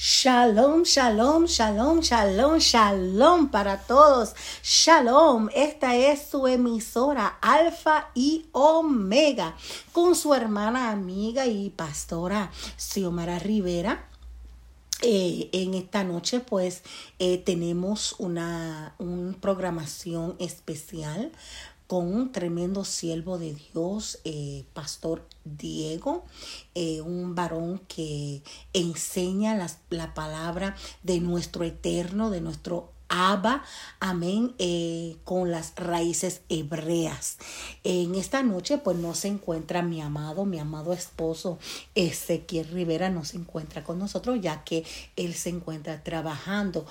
Shalom, shalom, shalom, shalom, shalom para todos. Shalom, esta es su emisora Alfa y Omega con su hermana amiga y pastora Xiomara Rivera. Eh, en esta noche pues eh, tenemos una, una programación especial con un tremendo siervo de Dios, eh, Pastor Diego, eh, un varón que enseña la palabra de nuestro eterno, de nuestro Abba, amén, eh, con las raíces hebreas. En esta noche, pues no se encuentra mi amado, mi amado esposo Ezequiel Rivera, no se encuentra con nosotros, ya que él se encuentra trabajando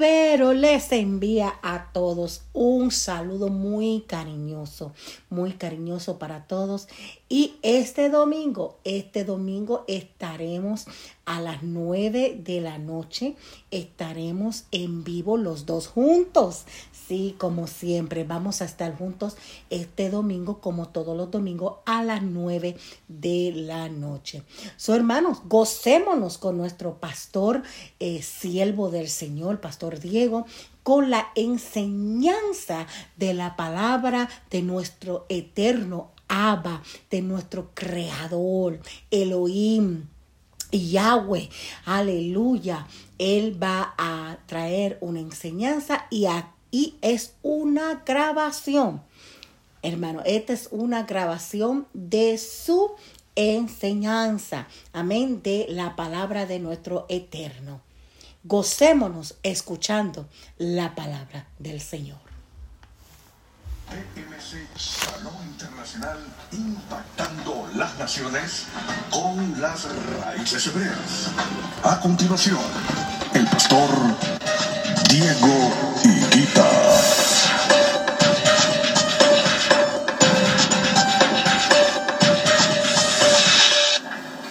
pero les envía a todos un saludo muy cariñoso, muy cariñoso para todos. Y este domingo, este domingo estaremos a las nueve de la noche, estaremos en vivo los dos juntos. Sí, como siempre, vamos a estar juntos este domingo, como todos los domingos, a las nueve de la noche. So, hermanos, gocémonos con nuestro pastor, eh, siervo del Señor, Pastor Diego, con la enseñanza de la palabra de nuestro eterno Abba, de nuestro Creador, Elohim. Yahweh, aleluya, Él va a traer una enseñanza y a y es una grabación. Hermano, esta es una grabación de su enseñanza. Amén. De la palabra de nuestro eterno. Gocémonos escuchando la palabra del Señor. TMC Salón Internacional impactando las naciones con las raíces hebreas. A continuación, el pastor Diego Higuita.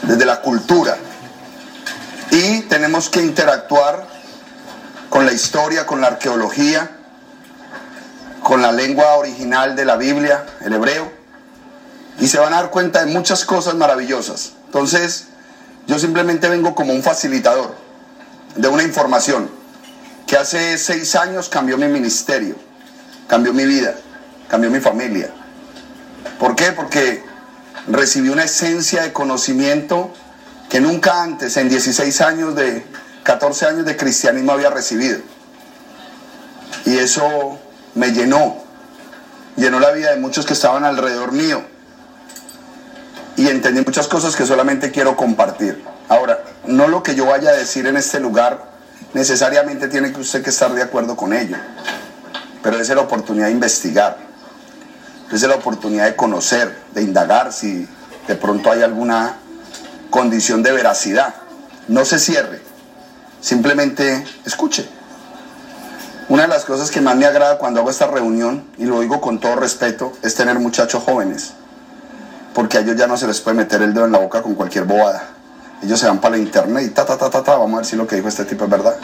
Desde la cultura. Y tenemos que interactuar con la historia, con la arqueología, con la lengua original de la Biblia, el hebreo. Y se van a dar cuenta de muchas cosas maravillosas. Entonces, yo simplemente vengo como un facilitador de una información que hace seis años cambió mi ministerio, cambió mi vida, cambió mi familia. ¿Por qué? Porque recibí una esencia de conocimiento que nunca antes, en 16 años de 14 años de cristianismo había recibido. Y eso me llenó, llenó la vida de muchos que estaban alrededor mío. Y entendí muchas cosas que solamente quiero compartir. Ahora, no lo que yo vaya a decir en este lugar necesariamente tiene que usted que estar de acuerdo con ello. Pero es la oportunidad de investigar. Es la oportunidad de conocer, de indagar si de pronto hay alguna condición de veracidad. No se cierre, simplemente escuche. Una de las cosas que más me agrada cuando hago esta reunión, y lo digo con todo respeto, es tener muchachos jóvenes. Porque a ellos ya no se les puede meter el dedo en la boca con cualquier bobada. Ellos se van para la internet y ta, ta, ta, ta, ta, vamos a ver si lo que dijo este tipo es verdad.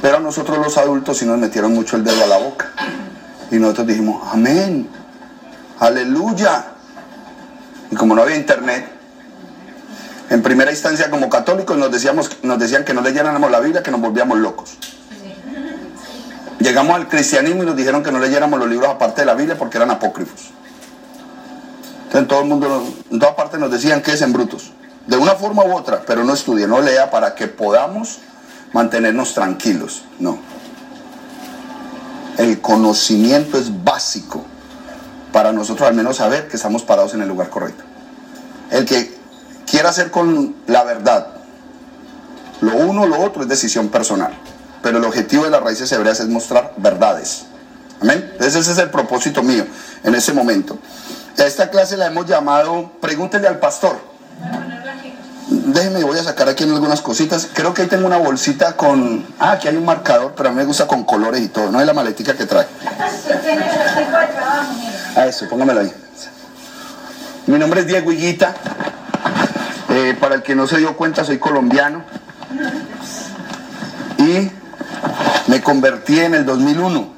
Pero a nosotros los adultos sí nos metieron mucho el dedo a la boca. Y nosotros dijimos, amén, aleluya. Y como no había internet, en primera instancia como católicos nos, decíamos, nos decían que no leyéramos la Biblia, que nos volvíamos locos. Llegamos al cristianismo y nos dijeron que no leyéramos los libros aparte de la Biblia porque eran apócrifos. Entonces todo el mundo, en toda parte nos decían que es en brutos de una forma u otra, pero no estudie, no lea para que podamos mantenernos tranquilos. No. El conocimiento es básico para nosotros al menos saber que estamos parados en el lugar correcto. El que quiera hacer con la verdad lo uno o lo otro es decisión personal, pero el objetivo de las raíces hebreas es mostrar verdades. Amén. Entonces ese es el propósito mío en ese momento. Esta clase la hemos llamado Pregúntele al pastor déjeme, voy a sacar aquí algunas cositas. Creo que ahí tengo una bolsita con. Ah, aquí hay un marcador, pero a mí me gusta con colores y todo. No es la maletica que trae. Ah, eso, póngamelo ahí. Mi nombre es Diego Higuita. Eh, para el que no se dio cuenta, soy colombiano. Y me convertí en el 2001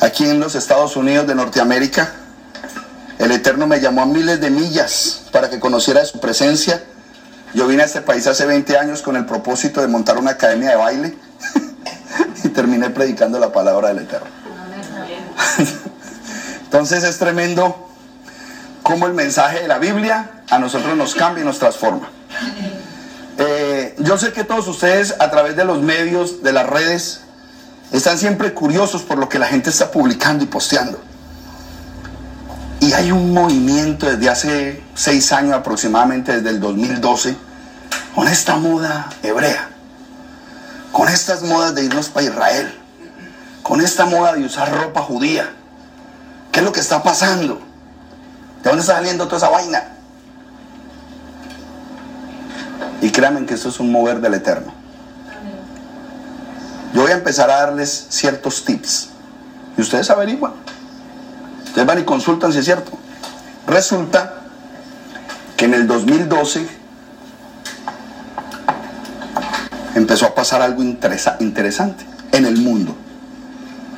aquí en los Estados Unidos de Norteamérica el Eterno me llamó a miles de millas para que conociera de su presencia Yo vine a este país hace 20 años con el propósito de montar una academia de baile y terminé predicando la palabra del Eterno. Entonces es tremendo cómo el mensaje de la Biblia a nosotros nos cambia y nos transforma. Eh, yo sé que todos ustedes a través de los medios, de las redes, están siempre curiosos por lo que la gente está publicando y posteando. Y hay un movimiento desde hace seis años aproximadamente, desde el 2012, con esta moda hebrea, con estas modas de irnos para Israel, con esta moda de usar ropa judía. ¿Qué es lo que está pasando? ¿De dónde está saliendo toda esa vaina? Y créanme que eso es un mover del Eterno. Yo voy a empezar a darles ciertos tips. Y ustedes averiguan. Ustedes van y consultan si es cierto. Resulta que en el 2012 empezó a pasar algo interesante en el mundo.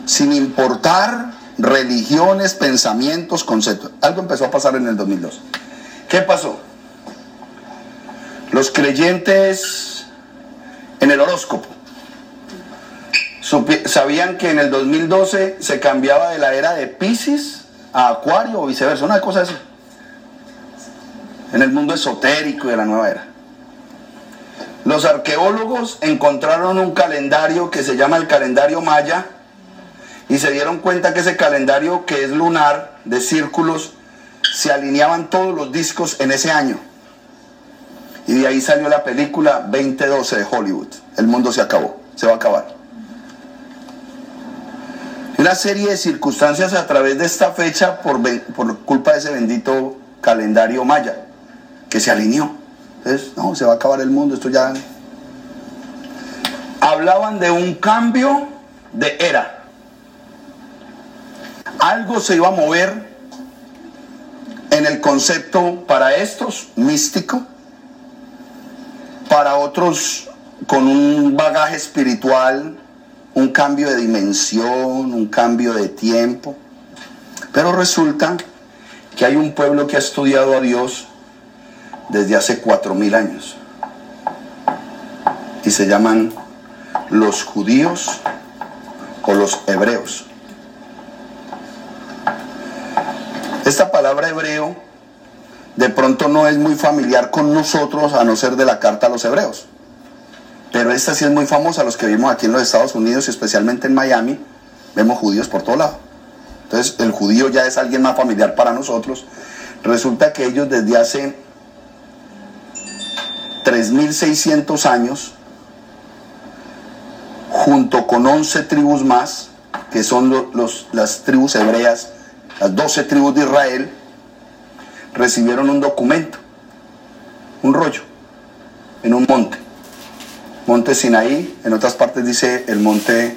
Sin importar religiones, pensamientos, conceptos. Algo empezó a pasar en el 2012. ¿Qué pasó? Los creyentes en el horóscopo sabían que en el 2012 se cambiaba de la era de Pisces a Acuario o viceversa, una cosa así. En el mundo esotérico de la nueva era. Los arqueólogos encontraron un calendario que se llama el calendario maya y se dieron cuenta que ese calendario que es lunar, de círculos, se alineaban todos los discos en ese año. Y de ahí salió la película 2012 de Hollywood. El mundo se acabó, se va a acabar. Una serie de circunstancias a través de esta fecha por, por culpa de ese bendito calendario maya que se alineó. Entonces, no, se va a acabar el mundo, esto ya... Hablaban de un cambio de era. Algo se iba a mover en el concepto para estos místico, para otros con un bagaje espiritual, un cambio de dimensión, un cambio de tiempo. Pero resulta que hay un pueblo que ha estudiado a Dios desde hace cuatro mil años. Y se llaman los judíos o los hebreos. Esta palabra hebreo de pronto no es muy familiar con nosotros a no ser de la carta a los hebreos. Pero esta sí es muy famosa, los que vivimos aquí en los Estados Unidos y especialmente en Miami, vemos judíos por todo lado. Entonces el judío ya es alguien más familiar para nosotros. Resulta que ellos desde hace 3.600 años, junto con 11 tribus más, que son los, las tribus hebreas, las 12 tribus de Israel, recibieron un documento, un rollo, en un monte. Monte Sinaí, en otras partes dice el monte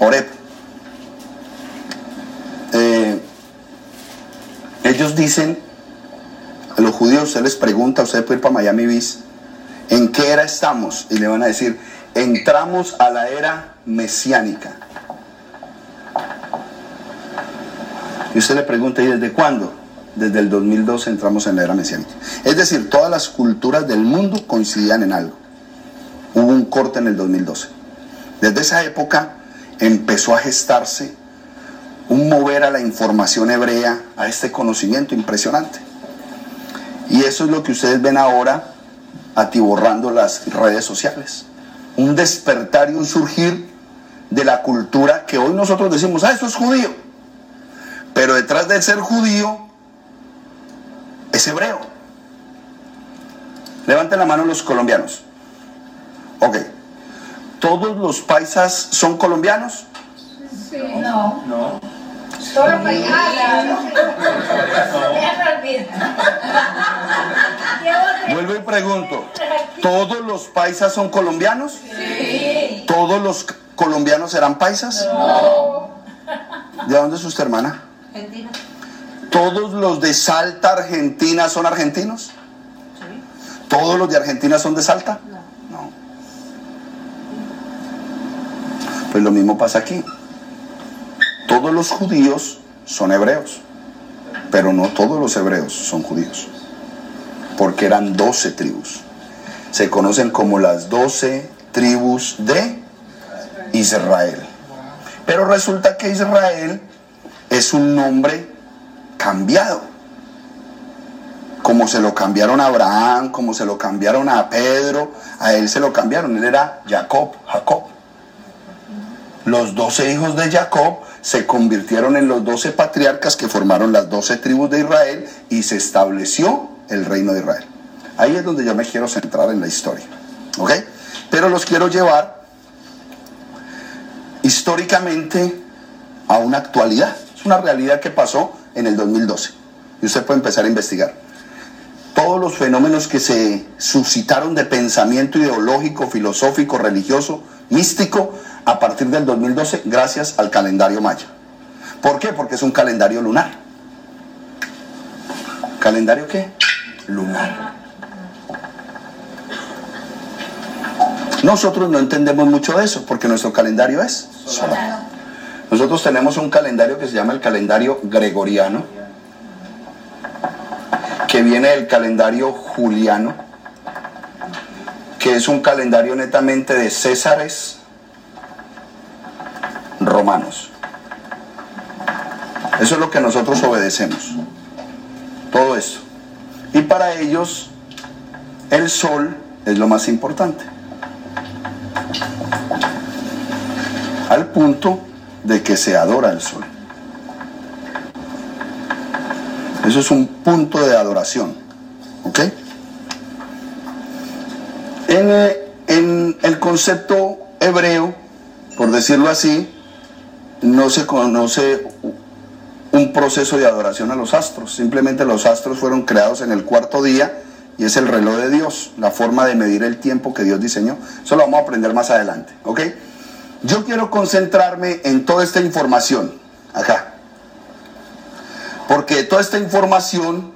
Oreb. Eh, ellos dicen, a los judíos, usted les pregunta, usted puede ir para Miami Beach, ¿en qué era estamos? Y le van a decir, entramos a la era mesiánica. Y usted le pregunta, ¿y desde cuándo? desde el 2012 entramos en la era mesiánica. Es decir, todas las culturas del mundo coincidían en algo. Hubo un corte en el 2012. Desde esa época empezó a gestarse un mover a la información hebrea, a este conocimiento impresionante. Y eso es lo que ustedes ven ahora atiborrando las redes sociales. Un despertar y un surgir de la cultura que hoy nosotros decimos, ah, eso es judío. Pero detrás de ser judío es hebreo. Levanten la mano los colombianos. Ok. ¿Todos los paisas son colombianos? Sí. No. No. Solo paisas. Vuelvo y pregunto. ¿Todos los paisas son colombianos? Sí. ¿Todos los colombianos serán paisas? No. ¿De dónde es usted, hermana? Argentina. ¿Todos los de Salta, Argentina, son argentinos? ¿Todos los de Argentina son de Salta? No. Pues lo mismo pasa aquí. Todos los judíos son hebreos, pero no todos los hebreos son judíos, porque eran doce tribus. se conocen como las doce tribus de Israel. Pero resulta que Israel es un nombre cambiado. Como se lo cambiaron a Abraham, como se lo cambiaron a Pedro, a él se lo cambiaron. Él era Jacob, Jacob. Los doce hijos de Jacob se convirtieron en los doce patriarcas que formaron las doce tribus de Israel y se estableció el reino de Israel. Ahí es donde yo me quiero centrar en la historia. ¿Ok? Pero los quiero llevar históricamente a una actualidad. Es una realidad que pasó en el 2012. Y usted puede empezar a investigar. Todos los fenómenos que se suscitaron de pensamiento ideológico, filosófico, religioso, místico, a partir del 2012, gracias al calendario maya. ¿Por qué? Porque es un calendario lunar. ¿Calendario qué? Lunar. Nosotros no entendemos mucho de eso porque nuestro calendario es solar. Nosotros tenemos un calendario que se llama el calendario gregoriano, que viene del calendario juliano, que es un calendario netamente de césares romanos. Eso es lo que nosotros obedecemos. Todo eso. Y para ellos el sol es lo más importante. Al punto de que se adora el sol. Eso es un punto de adoración. ¿Ok? En, eh, en el concepto hebreo, por decirlo así, no se conoce un proceso de adoración a los astros. Simplemente los astros fueron creados en el cuarto día y es el reloj de Dios, la forma de medir el tiempo que Dios diseñó. Eso lo vamos a aprender más adelante, ¿ok? Yo quiero concentrarme en toda esta información, acá. Porque toda esta información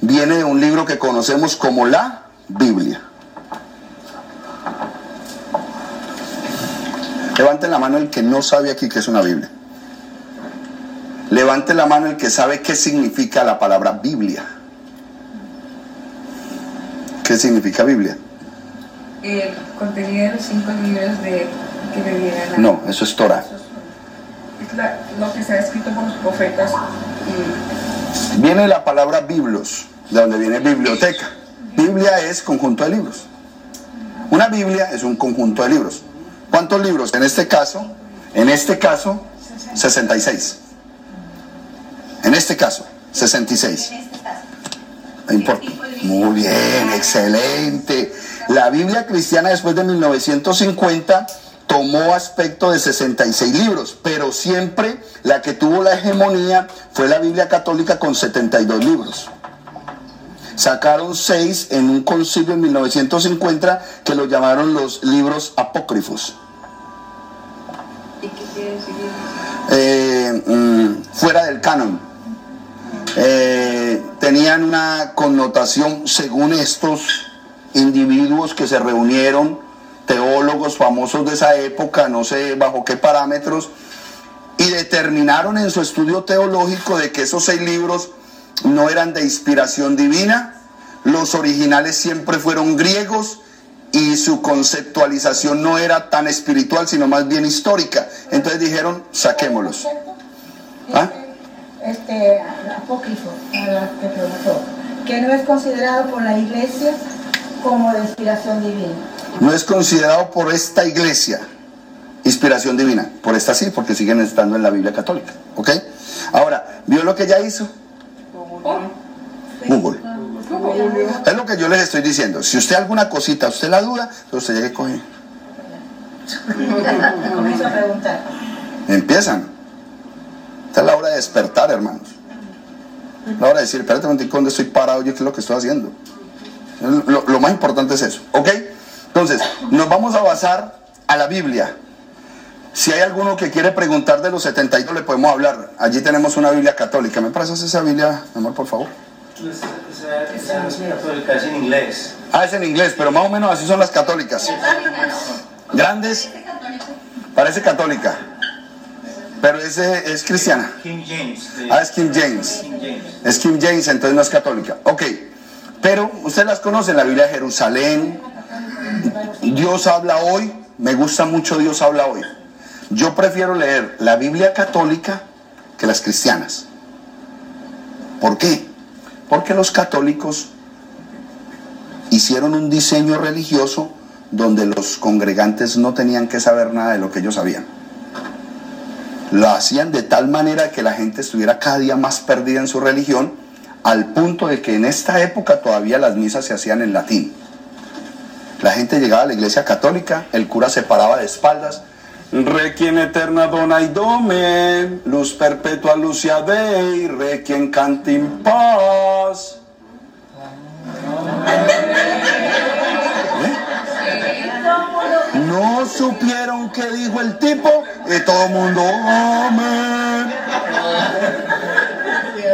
viene de un libro que conocemos como la Biblia. Levante la mano el que no sabe aquí que es una Biblia. Levante la mano el que sabe qué significa la palabra Biblia. ¿Qué significa Biblia? El contenido de los cinco libros de, que le dieron a- No, eso es Torah. Es la- lo que se ha escrito por los profetas. y Viene la palabra biblos, de donde viene biblioteca. Biblia es conjunto de libros. Una Biblia es un conjunto de libros. ¿Cuántos libros? En este caso, en este caso, 66. En este caso, 66. No importa. Muy bien, excelente. La Biblia cristiana después de 1950 tomó aspecto de 66 libros, pero siempre la que tuvo la hegemonía fue la Biblia católica con 72 libros. Sacaron seis en un concilio en 1950 que lo llamaron los libros apócrifos. ¿Y qué quiere decir? Eh, mm, fuera del canon. Eh, tenían una connotación, según estos individuos que se reunieron, teólogos famosos de esa época, no sé bajo qué parámetros, y determinaron en su estudio teológico de que esos seis libros no eran de inspiración divina, los originales siempre fueron griegos y su conceptualización no era tan espiritual, sino más bien histórica. Entonces dijeron, saquémoslos. ¿Ah? Este, apócrifo, que preguntó, que no es considerado por la iglesia como de inspiración divina. No es considerado por esta iglesia inspiración divina. Por esta sí, porque siguen estando en la Biblia católica. ¿Ok? Ahora, ¿vio lo que ya hizo? Google. Es lo que yo les estoy diciendo. Si usted alguna cosita, usted la duda, entonces usted. Comienzo a preguntar. Empiezan. Esta es la hora de despertar, hermanos. La hora de decir, espérate un momentico, ¿dónde estoy parado? Yo qué es lo que estoy haciendo. Lo, lo más importante es eso, ¿ok? Entonces, nos vamos a basar a la Biblia. Si hay alguno que quiere preguntar de los 72, le podemos hablar. Allí tenemos una Biblia católica. ¿Me prestas esa Biblia, mi amor, por favor? Es católica, es en inglés. Ah, es en inglés, pero más o menos así son las católicas. Grandes, parece católica, pero es, eh, es cristiana. King James. Ah, es King James. King James. Es King James, entonces no es católica. Ok, pero ustedes las conocen, la Biblia de Jerusalén, Dios habla hoy, me gusta mucho Dios habla hoy. Yo prefiero leer la Biblia católica que las cristianas. ¿Por qué? Porque los católicos hicieron un diseño religioso donde los congregantes no tenían que saber nada de lo que ellos sabían. Lo hacían de tal manera que la gente estuviera cada día más perdida en su religión, al punto de que en esta época todavía las misas se hacían en latín. La gente llegaba a la iglesia católica, el cura se paraba de espaldas, Requiem eterna dona y dome, luz perpetua lucia dei, requiem cantim paz. No supieron qué dijo el tipo y todo el mundo.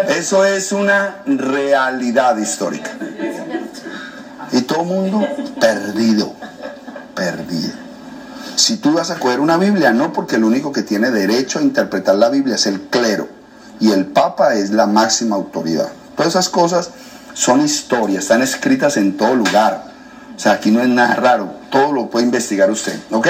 Eso es una realidad histórica. Y todo el mundo perdido, perdido. Si tú vas a coger una Biblia, no porque el único que tiene derecho a interpretar la Biblia es el clero y el Papa es la máxima autoridad. Todas esas cosas son historias, están escritas en todo lugar. O sea, aquí no es nada raro, todo lo puede investigar usted, ¿ok?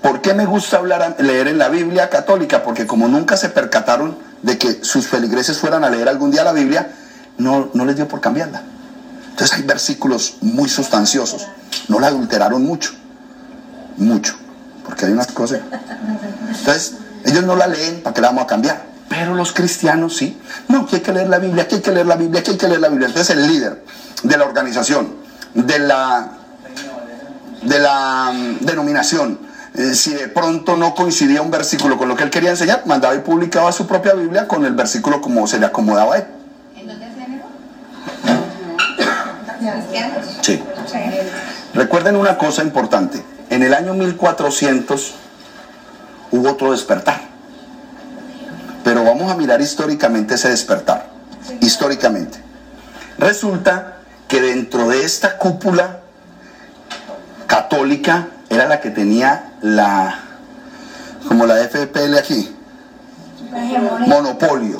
¿Por qué me gusta hablar, leer en la Biblia católica? Porque como nunca se percataron de que sus feligreses fueran a leer algún día la Biblia, no, no les dio por cambiarla. Entonces hay versículos muy sustanciosos, no la adulteraron mucho, mucho, porque hay unas cosas. Entonces, ellos no la leen, ¿para qué la vamos a cambiar? Pero los cristianos sí. No, que hay que leer la Biblia, que hay que leer la Biblia, que hay que leer la Biblia. Entonces el líder de la organización, de la, de la mm, denominación, eh, si de pronto no coincidía un versículo con lo que él quería enseñar, mandaba y publicaba su propia Biblia con el versículo como se le acomodaba a él. ¿En dónde hacían eso? ¿Cristianos? Sí. Recuerden una cosa importante. En el año 1400 hubo otro despertar. Pero vamos a mirar históricamente ese despertar. Históricamente. Resulta que dentro de esta cúpula católica era la que tenía la, como la FPL aquí, monopolio.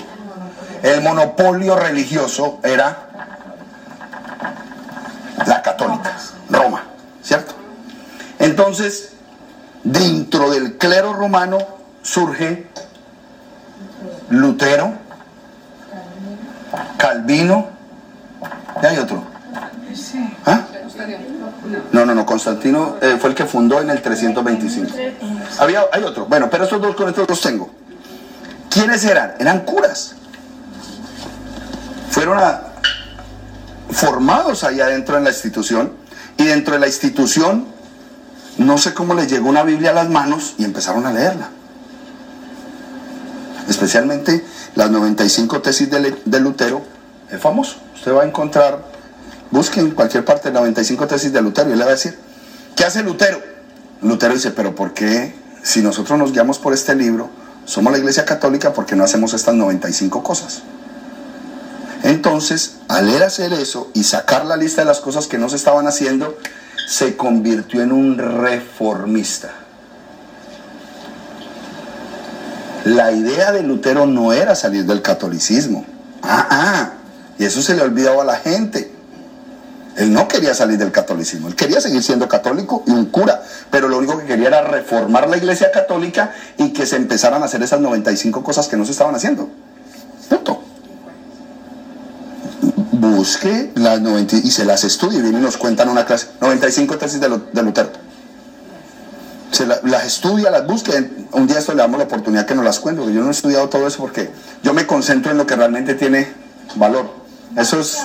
El monopolio religioso era la católica, Roma, ¿cierto? Entonces, dentro del clero romano surge Lutero, Calvino, y hay otro. ¿Ah? No, no, no, Constantino eh, fue el que fundó en el 325. Había, hay otro, bueno, pero estos dos con estos los tengo. ¿Quiénes eran? Eran curas. Fueron a- formados ahí adentro en la institución y dentro de la institución no sé cómo les llegó una Biblia a las manos y empezaron a leerla. Especialmente las 95 tesis de, Lutero, es famoso. Usted va a encontrar, busquen en cualquier parte de 95 tesis de Lutero y él le va a decir, ¿qué hace Lutero? Lutero dice, pero ¿por qué si nosotros nos guiamos por este libro, somos la iglesia católica, ¿por qué no hacemos estas 95 cosas? Entonces, al él hacer eso y sacar la lista de las cosas que no se estaban haciendo, se convirtió en un reformista. La idea de Lutero no era salir del catolicismo. Ah, ah, y eso se le olvidaba a la gente. Él no quería salir del catolicismo, él quería seguir siendo católico y un cura, pero lo único que quería era reformar la iglesia católica y que se empezaran a hacer esas 95 cosas que no se estaban haciendo. Punto busque las 90 y se las estudie viene y nos cuentan una clase. 95 tesis de Lutero. Se la- las estudia, las busque. Un día esto le damos la oportunidad que nos las cuente, porque yo no he estudiado todo eso porque yo me concentro en lo que realmente tiene valor. Eso es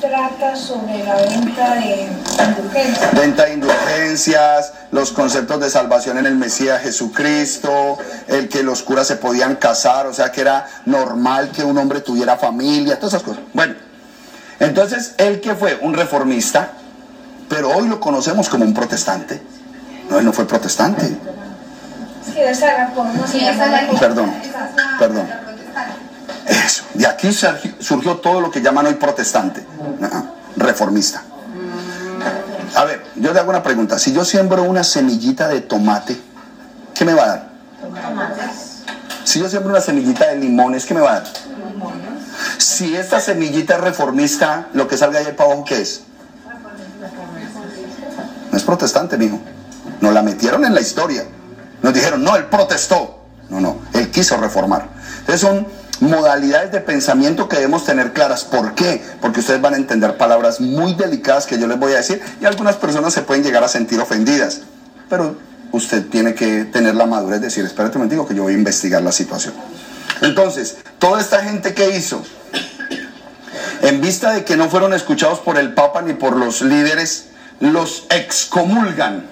trata sobre la venta de indulgencias. venta de indulgencias, los conceptos de salvación en el Mesías Jesucristo, el que los curas se podían casar, o sea que era normal que un hombre tuviera familia, todas esas cosas. Bueno, entonces él que fue un reformista, pero hoy lo conocemos como un protestante. No, él no fue protestante. Perdón, perdón. Eso, de aquí surgi- surgió todo lo que llaman hoy protestante, reformista. A ver, yo le hago una pregunta. Si yo siembro una semillita de tomate, ¿qué me va a dar? Si yo siembro una semillita de limones, ¿qué me va a dar? Si esta semillita es reformista, lo que salga ahí para abajo, ¿qué es? No es protestante, mijo. Nos la metieron en la historia. Nos dijeron, no, él protestó. No, no, él quiso reformar. Entonces son modalidades de pensamiento que debemos tener claras. ¿Por qué? Porque ustedes van a entender palabras muy delicadas que yo les voy a decir y algunas personas se pueden llegar a sentir ofendidas. Pero usted tiene que tener la madurez de decir, espérate un momento que yo voy a investigar la situación. Entonces, toda esta gente que hizo, en vista de que no fueron escuchados por el Papa ni por los líderes, los excomulgan.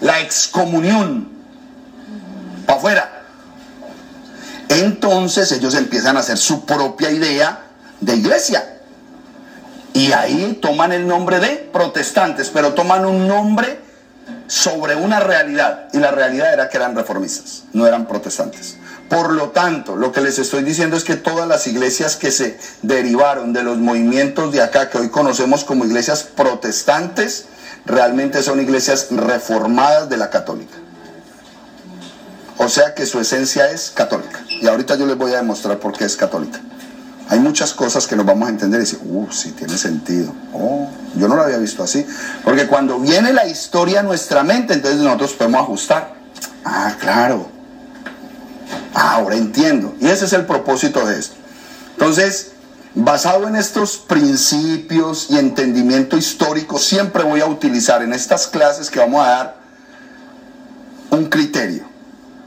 La excomunión. Para afuera. Entonces ellos empiezan a hacer su propia idea de iglesia. Y ahí toman el nombre de protestantes, pero toman un nombre sobre una realidad. Y la realidad era que eran reformistas, no eran protestantes. Por lo tanto, lo que les estoy diciendo es que todas las iglesias que se derivaron de los movimientos de acá, que hoy conocemos como iglesias protestantes, realmente son iglesias reformadas de la católica. O sea que su esencia es católica. Y ahorita yo les voy a demostrar por qué es católica. Hay muchas cosas que nos vamos a entender y decir, uh, sí, tiene sentido. Oh, yo no lo había visto así. Porque cuando viene la historia a nuestra mente, entonces nosotros podemos ajustar. Ah, claro. Ah, ahora entiendo. Y ese es el propósito de esto. Entonces, basado en estos principios y entendimiento histórico, siempre voy a utilizar en estas clases que vamos a dar un criterio.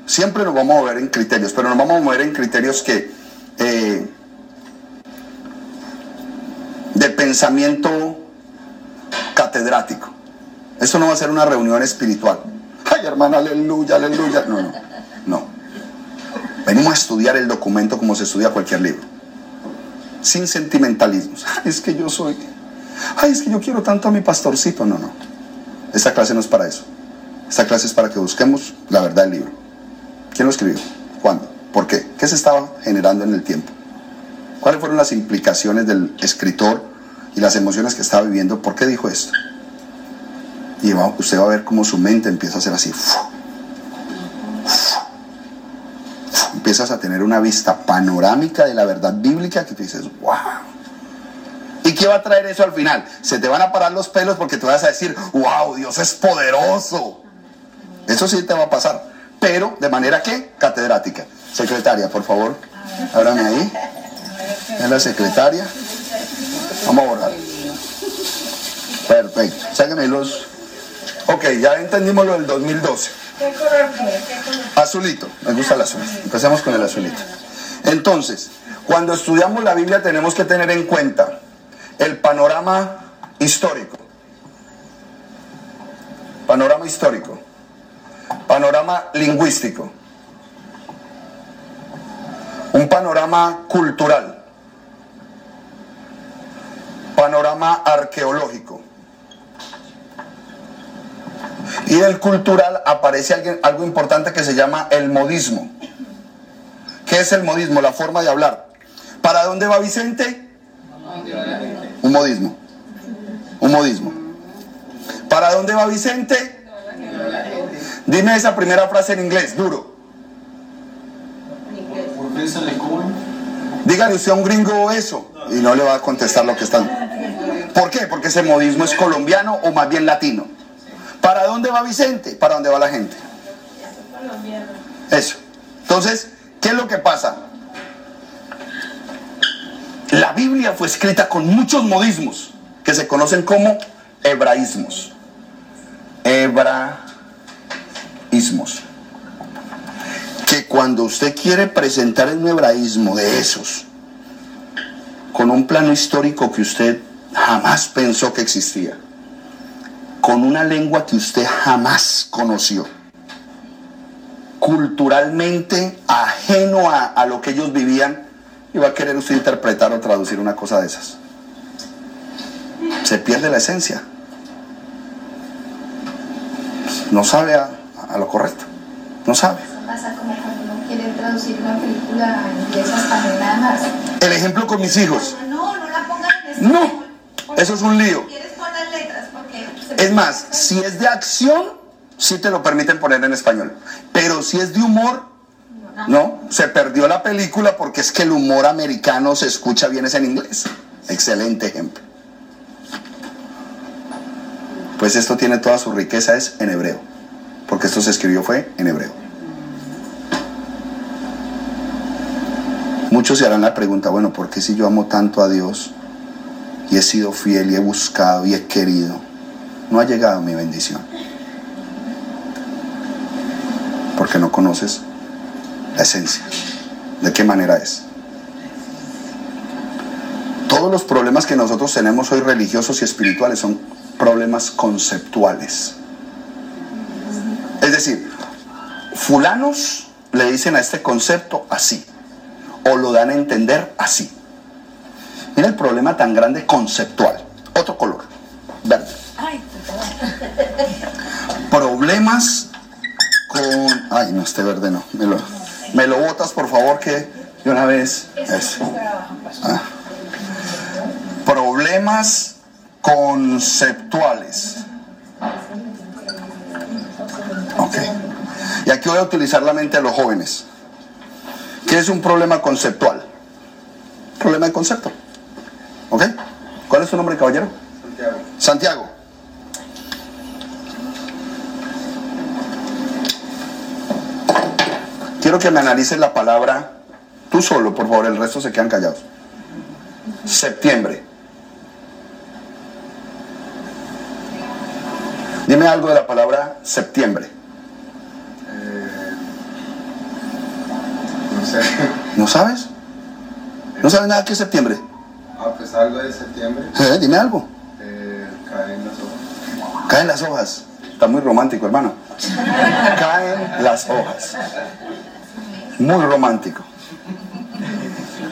Siempre nos vamos a mover en criterios, pero nos vamos a mover en criterios que eh, de pensamiento catedrático. Esto no va a ser una reunión espiritual. Ay, hermana, aleluya, aleluya. No, no, no. Venimos a estudiar el documento como se estudia cualquier libro. Sin sentimentalismos. Es que yo soy. Ay, es que yo quiero tanto a mi pastorcito. No, no. Esta clase no es para eso. Esta clase es para que busquemos la verdad del libro. ¿Quién lo escribió? ¿Cuándo? ¿Por qué? ¿Qué se estaba generando en el tiempo? ¿Cuáles fueron las implicaciones del escritor y las emociones que estaba viviendo? ¿Por qué dijo esto? Y usted va a ver cómo su mente empieza a ser así. A tener una vista panorámica de la verdad bíblica que te dices, wow. ¿Y qué va a traer eso al final? Se te van a parar los pelos porque te vas a decir, wow, Dios es poderoso. Eso sí te va a pasar, pero de manera que catedrática. Secretaria, por favor, ábrame ahí. Es la secretaria. Vamos a borrar. Perfecto. Sáquenme los. Ok, ya entendimos lo del 2012. Azulito, me gusta el azul. Empecemos con el azulito. Entonces, cuando estudiamos la Biblia tenemos que tener en cuenta el panorama histórico. Panorama histórico. Panorama lingüístico. Un panorama cultural. Panorama arqueológico. Y del cultural aparece alguien- algo importante que se llama el modismo. ¿Qué es el modismo? La forma de hablar. ¿Para dónde va Vicente? Un modismo. Un modismo. ¿Para dónde va Vicente? Dime esa primera frase en inglés, duro. Dígale usted a un gringo eso y no le va a contestar lo que están. ¿Por qué? Porque ese modismo es colombiano o más bien latino. ¿Para dónde va Vicente? ¿Para dónde va la gente? Eso. Entonces, ¿qué es lo que pasa? La Biblia fue escrita con muchos modismos que se conocen como hebraísmos. Hebraísmos. Que cuando usted quiere presentar un hebraísmo de esos, con un plano histórico que usted jamás pensó que existía, con una lengua que usted jamás conoció, culturalmente ajeno a, a lo que ellos vivían, y va a querer usted interpretar o traducir una cosa de esas. Se pierde la esencia. No sabe a, a lo correcto. No sabe. Eso pasa como cuando uno quiere traducir una película inglesa a español nada más. El ejemplo con mis hijos. No, no la pongan en español. No, eso es un lío. ¿Quieres poner las letras? Porque se Es más, si es de acción, sí te lo permiten poner en español. Pero si es de humor, no, se perdió la película porque es que el humor americano se escucha bien es en inglés. Excelente ejemplo. Pues esto tiene toda su riqueza, es en hebreo. Porque esto se escribió fue en hebreo. Muchos se harán la pregunta, bueno, ¿por qué si yo amo tanto a Dios y he sido fiel y he buscado y he querido, no ha llegado mi bendición? Porque no conoces la esencia, de qué manera es. Todos los problemas que nosotros tenemos hoy religiosos y espirituales son problemas conceptuales. Es decir, fulanos le dicen a este concepto así, o lo dan a entender así. Mira el problema tan grande conceptual. Otro color, verde. Problemas con... Ay, no, este verde no. Me lo, me lo botas, por favor, que de una vez... Eso. Ah. Problemas conceptuales. Ok. Y aquí voy a utilizar la mente de los jóvenes. ¿Qué es un problema conceptual? Problema de concepto. ¿Ok? ¿Cuál es su nombre, caballero? Santiago. Santiago. Quiero que me analices la palabra tú solo, por favor, el resto se quedan callados. Septiembre. Dime algo de la palabra septiembre. Eh, no sé. ¿No sabes? ¿No sabes nada que es septiembre? Ah, pues algo de septiembre. Eh, dime algo. Eh, caen las hojas. Caen las hojas. Está muy romántico, hermano. Caen las hojas. Muy romántico.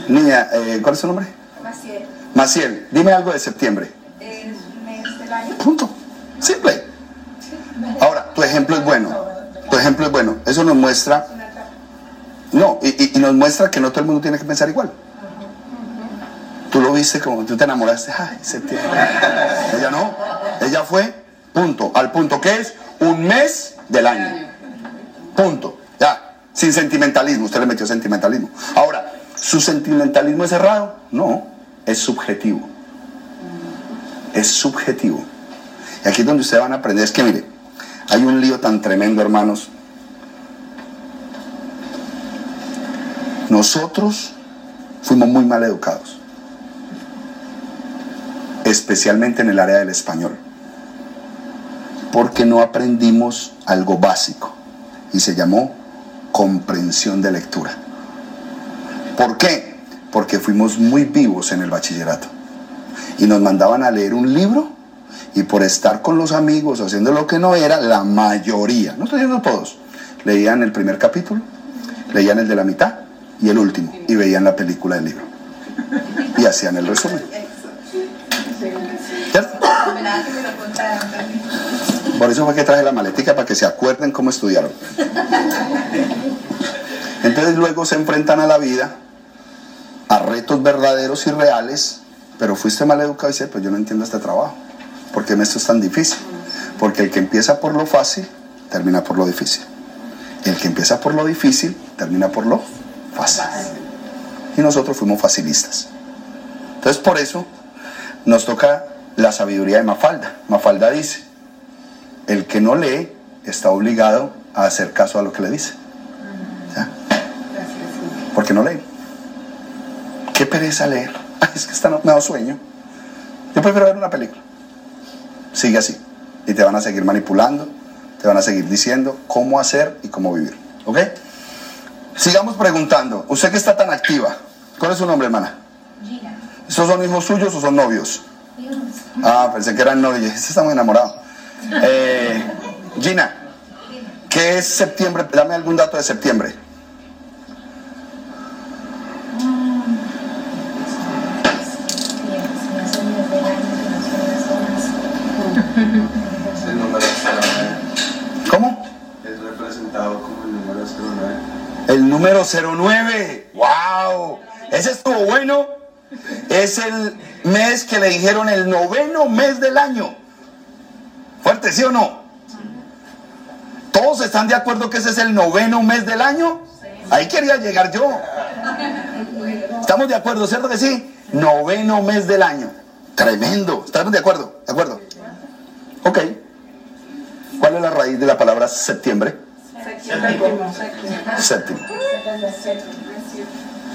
Niña, eh, ¿cuál es su nombre? Maciel, Maciel, dime algo de septiembre. es mes del año. Punto. Simple. Ahora, tu ejemplo es bueno. Tu ejemplo es bueno. Eso nos muestra. No, y, y- y nos muestra que no todo el mundo tiene que pensar igual. Tú lo viste como tú te enamoraste. Ay, septiembre. Ella no. Ella fue, punto. Al punto que es un mes del año. Punto. Sin sentimentalismo. Usted le metió sentimentalismo. Ahora, ¿su sentimentalismo es errado? No. Es subjetivo. Es subjetivo. Y aquí es donde ustedes van a aprender. Es que mire, hay un lío tan tremendo, hermanos. Nosotros fuimos muy mal educados. Especialmente en el área del español. Porque no aprendimos algo básico. Y se llamó comprensión de lectura. ¿Por qué? Porque fuimos muy vivos en el bachillerato. Y nos mandaban a leer un libro y por estar con los amigos haciendo lo que no era, la mayoría, no estoy diciendo todos, leían el primer capítulo, leían el de la mitad y el último y veían la película del libro. Y hacían el resumen. ¿Cierto? Por eso fue que traje la maletica para que se acuerden cómo estudiaron. Entonces luego se enfrentan a la vida, a retos verdaderos y reales, pero fuiste mal educado y dice, pues yo no entiendo este trabajo. ¿Por qué esto es tan difícil? Porque el que empieza por lo fácil, termina por lo difícil. El que empieza por lo difícil, termina por lo fácil. Y nosotros fuimos facilistas. Entonces por eso nos toca la sabiduría de Mafalda. Mafalda dice, el que no lee está obligado a hacer caso a lo que le dice. ¿Ya? Porque no lee. Qué pereza leer. Ay, es que esta no me da sueño. Yo prefiero ver una película. Sigue así. Y te van a seguir manipulando, te van a seguir diciendo cómo hacer y cómo vivir. ¿Ok? Sigamos preguntando. Usted que está tan activa, ¿cuál es su nombre, hermana? Gina, ¿Estos son hijos suyos o son novios? Dios, Ah, pensé que eran novios. Este está muy enamorado. Eh, Gina, ¿qué es septiembre? Dame algún dato de septiembre. Es el número 09. ¿Cómo? Es representado como el número 09. El número 09. ¡Wow! Ese estuvo bueno. Es el mes que le dijeron el noveno mes del año. Fuerte, ¿sí o no? ¿Todos están de acuerdo que ese es el noveno mes del año? Ahí quería llegar yo. ¿Estamos de acuerdo, cierto que sí? Noveno mes del año. Tremendo. ¿Estamos de acuerdo? ¿De acuerdo? Ok. ¿Cuál es la raíz de la palabra septiembre? Séptimo.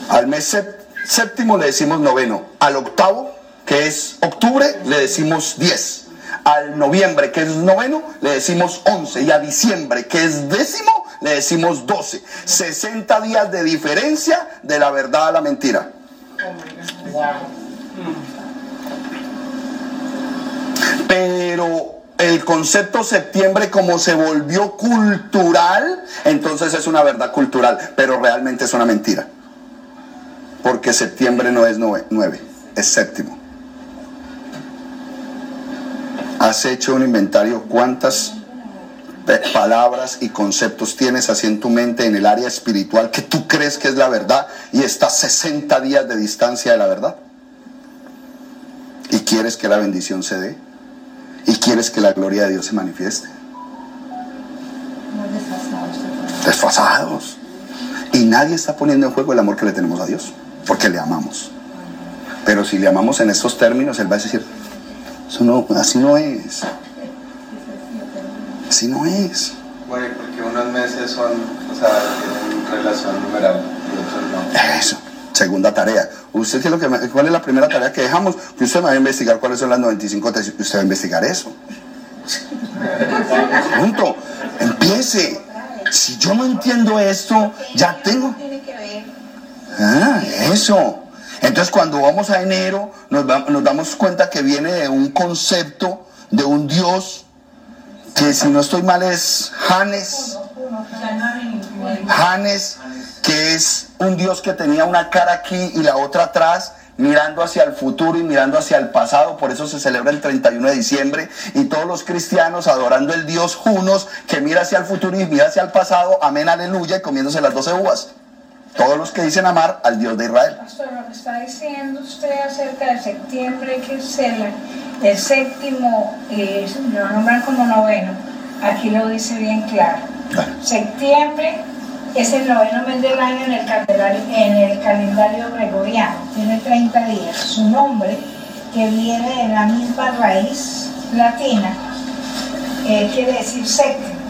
Al mes sép- séptimo le decimos noveno. Al octavo, que es octubre, le decimos diez. Al noviembre, que es noveno, le decimos once. Y a diciembre, que es décimo, le decimos doce. 60 días de diferencia de la verdad a la mentira. Pero el concepto septiembre como se volvió cultural, entonces es una verdad cultural, pero realmente es una mentira. Porque septiembre no es nove- nueve, es séptimo. ¿Has hecho un inventario cuántas pe- palabras y conceptos tienes así en tu mente en el área espiritual que tú crees que es la verdad y estás 60 días de distancia de la verdad? ¿Y quieres que la bendición se dé? ¿Y quieres que la gloria de Dios se manifieste? Desfasados. Y nadie está poniendo en juego el amor que le tenemos a Dios, porque le amamos. Pero si le amamos en estos términos, Él va a decir, eso no, así no es. Así no es. Bueno, porque unos meses son, o sea, tienen relación numeral y otros no. Eso. Segunda tarea. ¿Usted qué es lo que me- ¿Cuál es la primera tarea que dejamos? Que usted me va a investigar cuáles son las 95 tesis. Usted va a investigar eso. Punto. Empiece. Si yo no entiendo esto, ya tengo. Tiene que ver. Ah, eso. Entonces cuando vamos a enero nos, damos cuenta que viene de un concepto de un Dios que si no estoy mal es Janes. Janes, que es un Dios que tenía una cara aquí y la otra atrás, mirando hacia el futuro y mirando hacia el pasado, por eso se celebra el 31 de diciembre, y todos los cristianos adorando el Dios Junos, que mira hacia el futuro y mira hacia el pasado, amén, aleluya, y comiéndose las 12 uvas. Todos los que dicen amar al Dios de Israel. Pastor, lo que está diciendo usted acerca de septiembre, que es el, el séptimo, eh, lo nombran como noveno, aquí lo dice bien claro. Septiembre es el noveno mes del año en el, calendario, en el calendario gregoriano, tiene 30 días. Su nombre, que viene de la misma raíz latina, eh, quiere decir séptimo.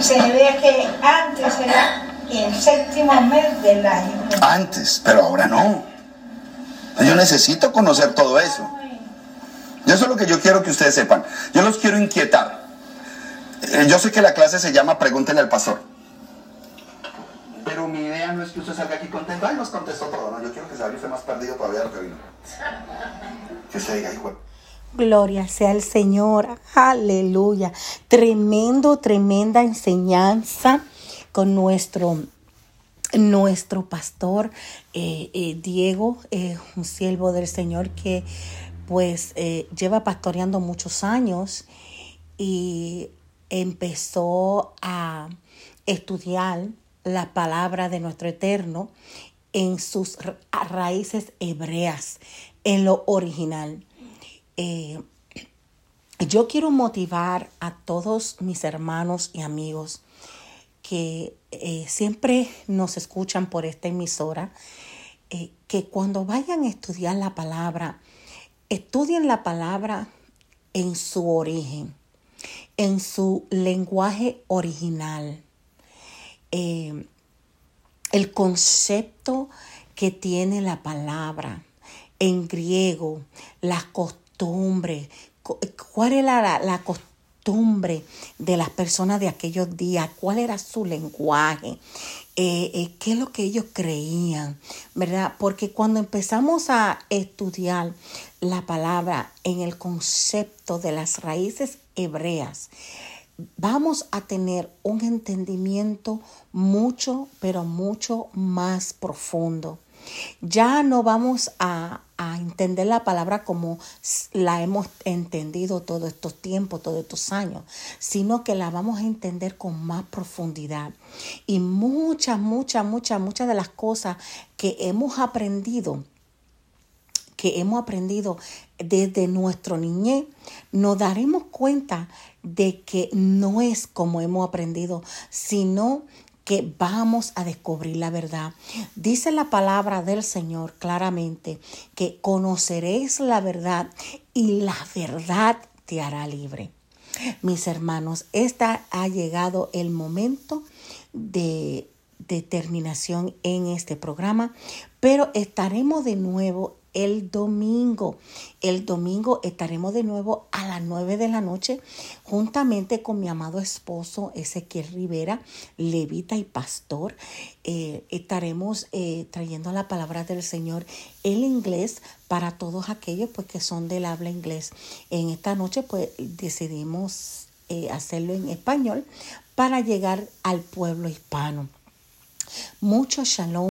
Se debe a que antes era el séptimo mes del año. Antes, pero ahora no. Yo necesito conocer todo eso. Y eso es lo que yo quiero que ustedes sepan. Yo los quiero inquietar. Eh, Yo sé que la clase se llama Pregúntenle al pastor. Pero mi idea no es que usted salga aquí contento. Ay, nos contestó todo. No, yo quiero que se vaya usted más perdido todavía de lo que vino. Que usted diga, hijo. Gloria sea el Señor. Aleluya. Tremendo, tremenda enseñanza con nuestro nuestro pastor eh, eh, Diego, eh, un siervo del Señor que pues eh, lleva pastoreando muchos años y empezó a estudiar la palabra de nuestro eterno en sus ra- raíces hebreas, en lo original. Yo quiero motivar a todos mis hermanos y amigos que eh, siempre nos escuchan por esta emisora, eh, que cuando vayan a estudiar la palabra, estudien la palabra en su origen, en su lenguaje original. Eh, el concepto que tiene la palabra en griego, las costumbres, cu- cuál era la, la costumbre de las personas de aquellos días, cuál era su lenguaje, eh, eh, qué es lo que ellos creían, ¿verdad? Porque cuando empezamos a estudiar la palabra en el concepto de las raíces hebreas, vamos a tener un entendimiento mucho, pero mucho más profundo. Ya no vamos a, a entender la palabra como la hemos entendido todos estos tiempos, todos estos años, sino que la vamos a entender con más profundidad. Y muchas, muchas, muchas, muchas de las cosas que hemos aprendido que hemos aprendido desde nuestro niñez, nos daremos cuenta de que no es como hemos aprendido, sino que vamos a descubrir la verdad. Dice la palabra del Señor claramente que conoceréis la verdad y la verdad te hará libre. Mis hermanos, esta ha llegado el momento de determinación en este programa, pero estaremos de nuevo el domingo. El domingo estaremos de nuevo a las 9 de la noche juntamente con mi amado esposo Ezequiel Rivera, levita y pastor. Eh, estaremos eh, trayendo la palabra del Señor en inglés para todos aquellos pues, que son del habla inglés. En esta noche pues decidimos eh, hacerlo en español para llegar al pueblo hispano. Mucho shalom.